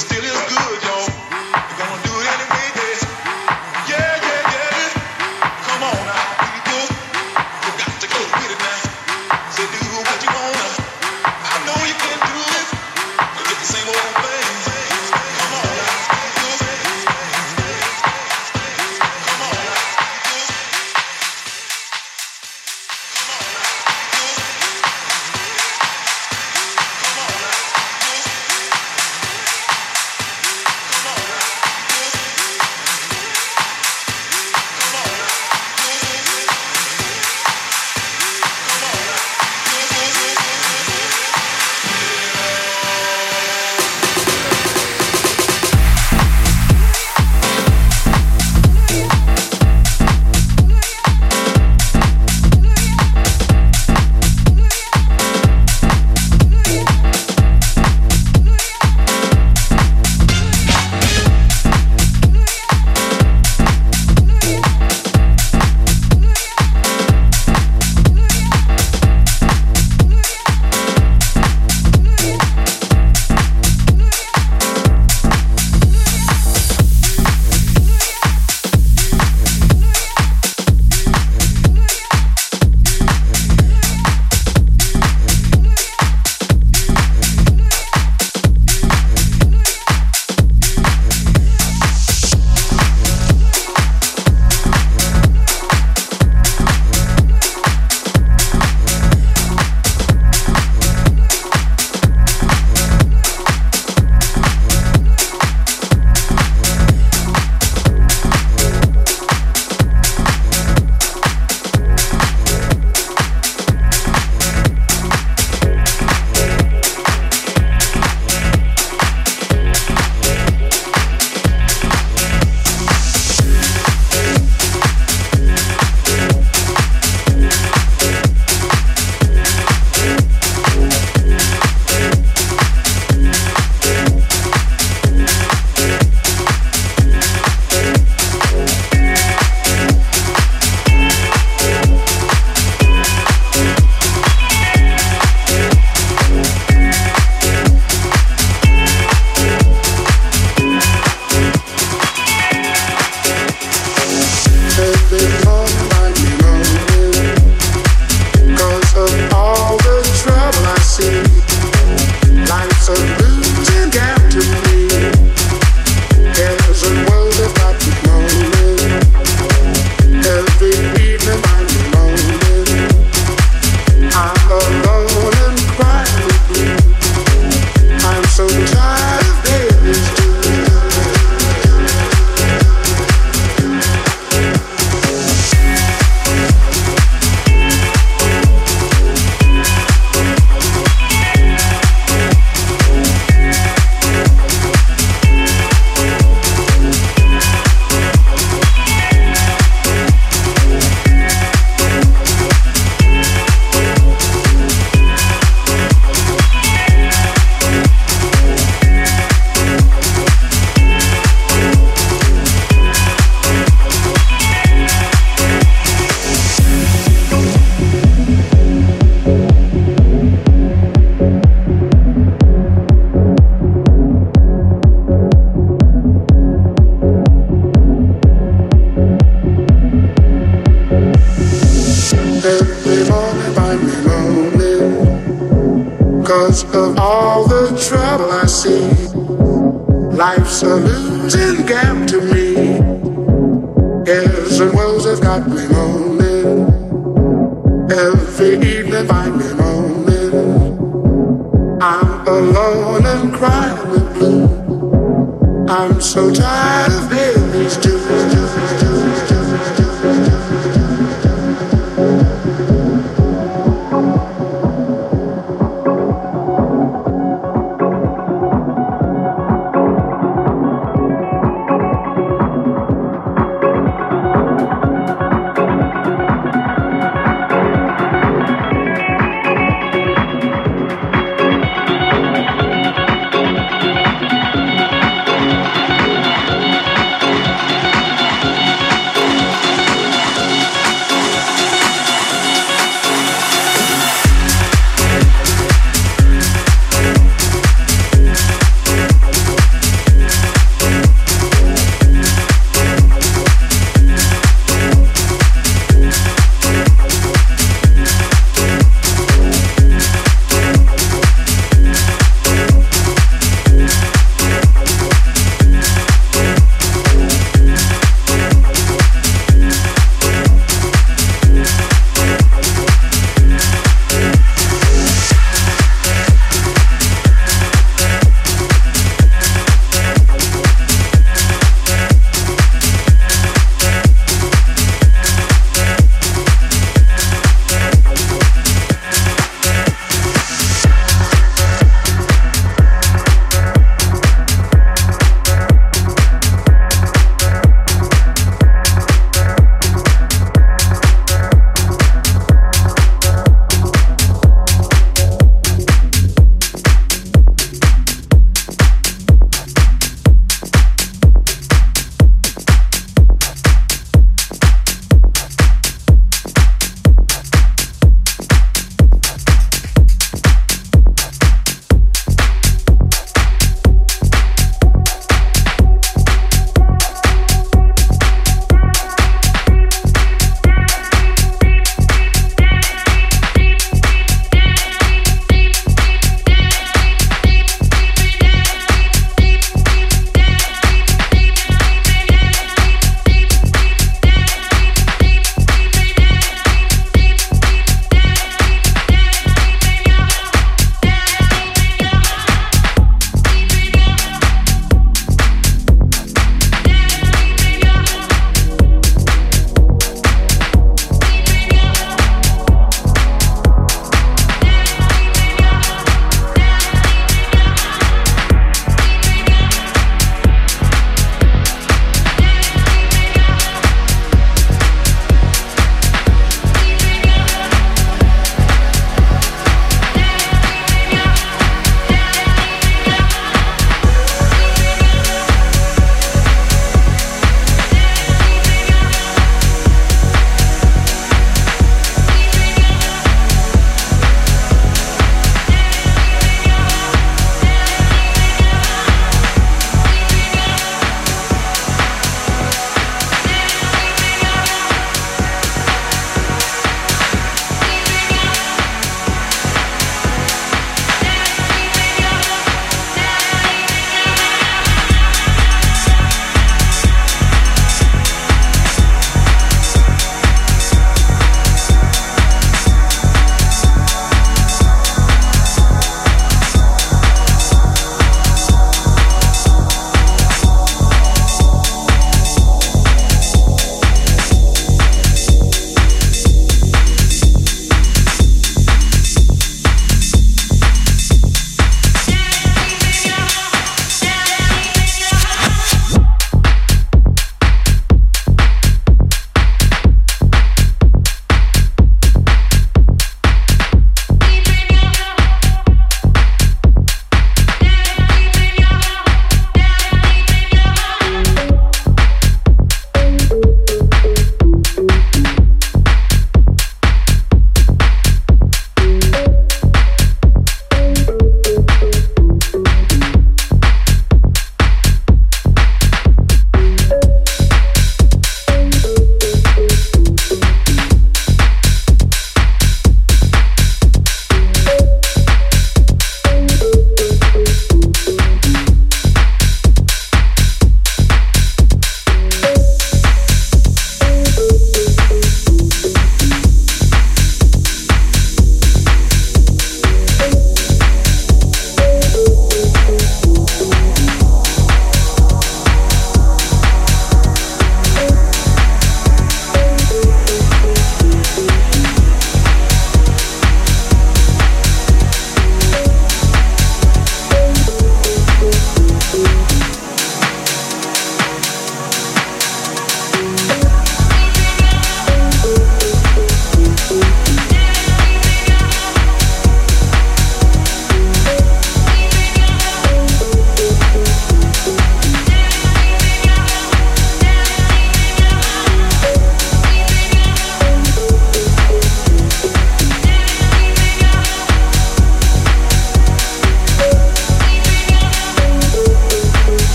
still is good,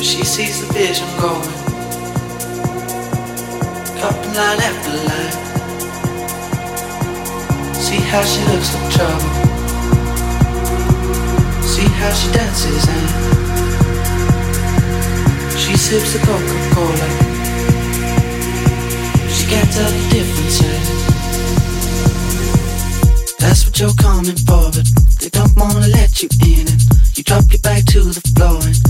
but she sees the vision going, dropping line after line. See how she looks like trouble. See how she dances and she sips the Coca-Cola. She can't tell the difference. That's what you're coming for, but they don't wanna let you in. And you drop your back to the floor and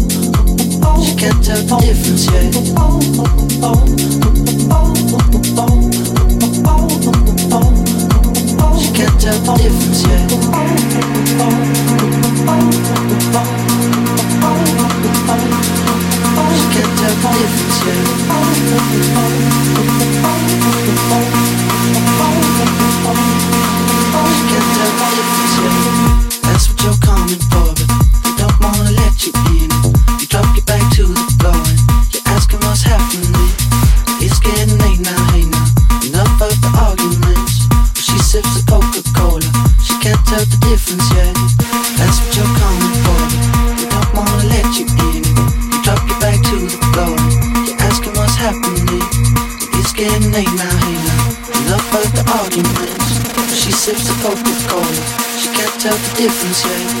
tell the difference yet. She can't tell the difference yet. She yet.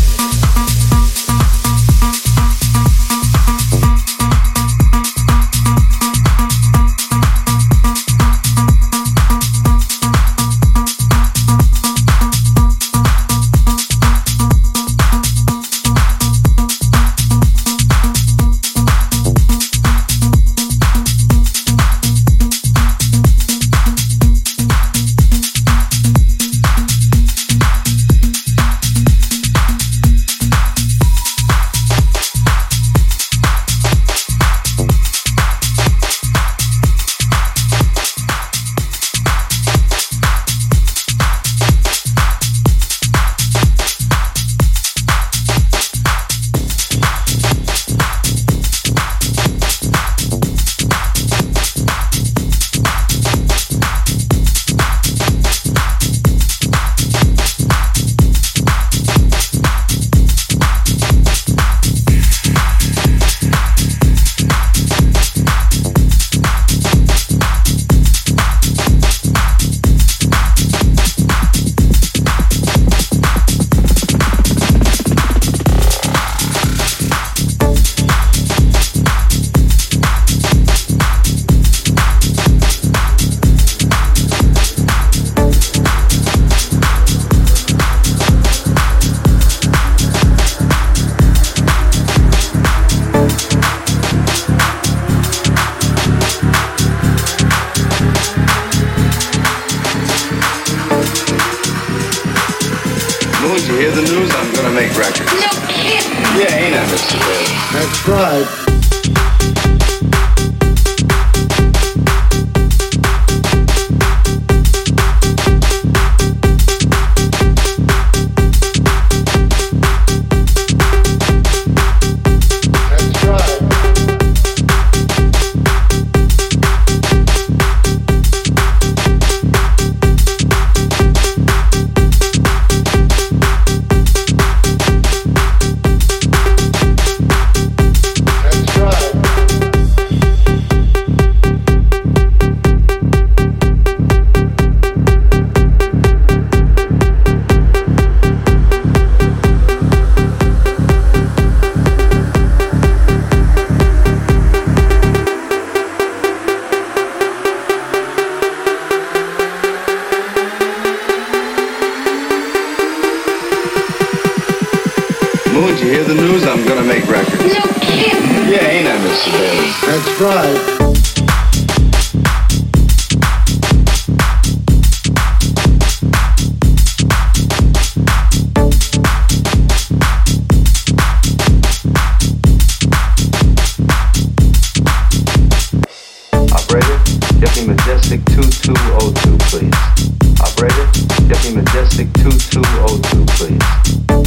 2202, please.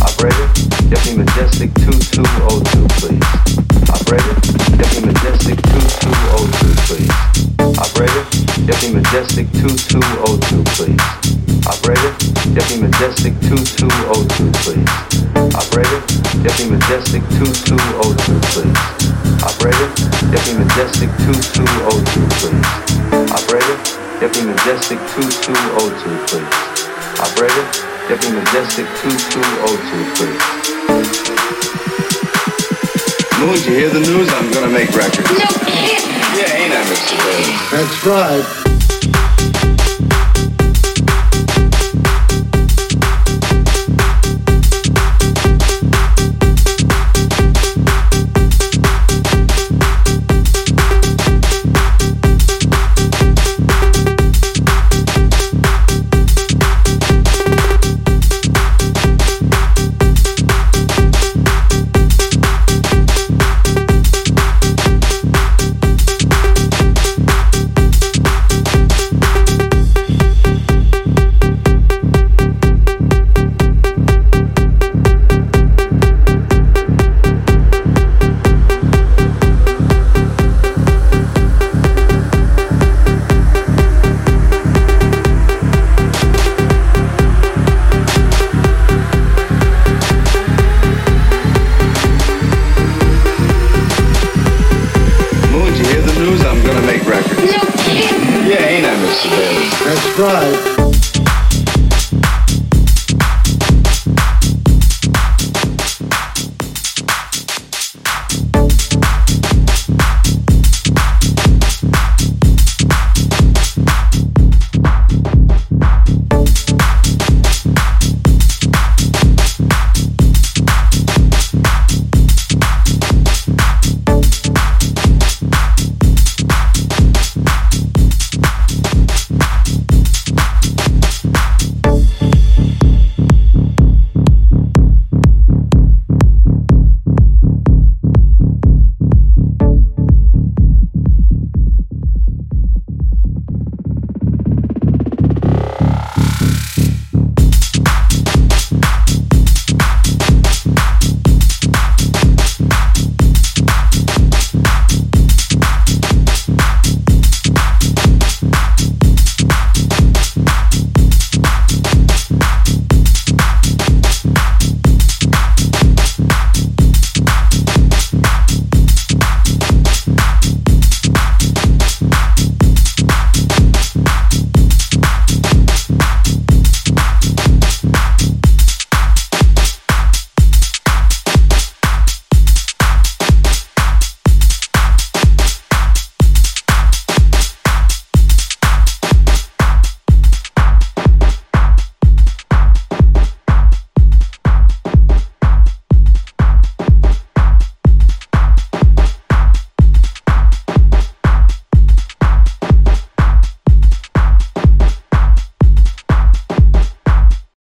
Operator, Deputy Majestic 2202, please. Operator, Deputy Majestic 2202, please. Operator, Deputy Majestic 2202, please. Operator, Deputy Majestic 2202, please. Operator, Deputy Majestic 2202, please. Operator, Deputy Majestic 2202, please. Operator, Deputy Majestic 2202, please. Operator, Deputy Majestic 2202, please. Moon, you hear the news? I'm gonna make records. No kidding. Yeah, ain't I, Mr. Bailey? That's right.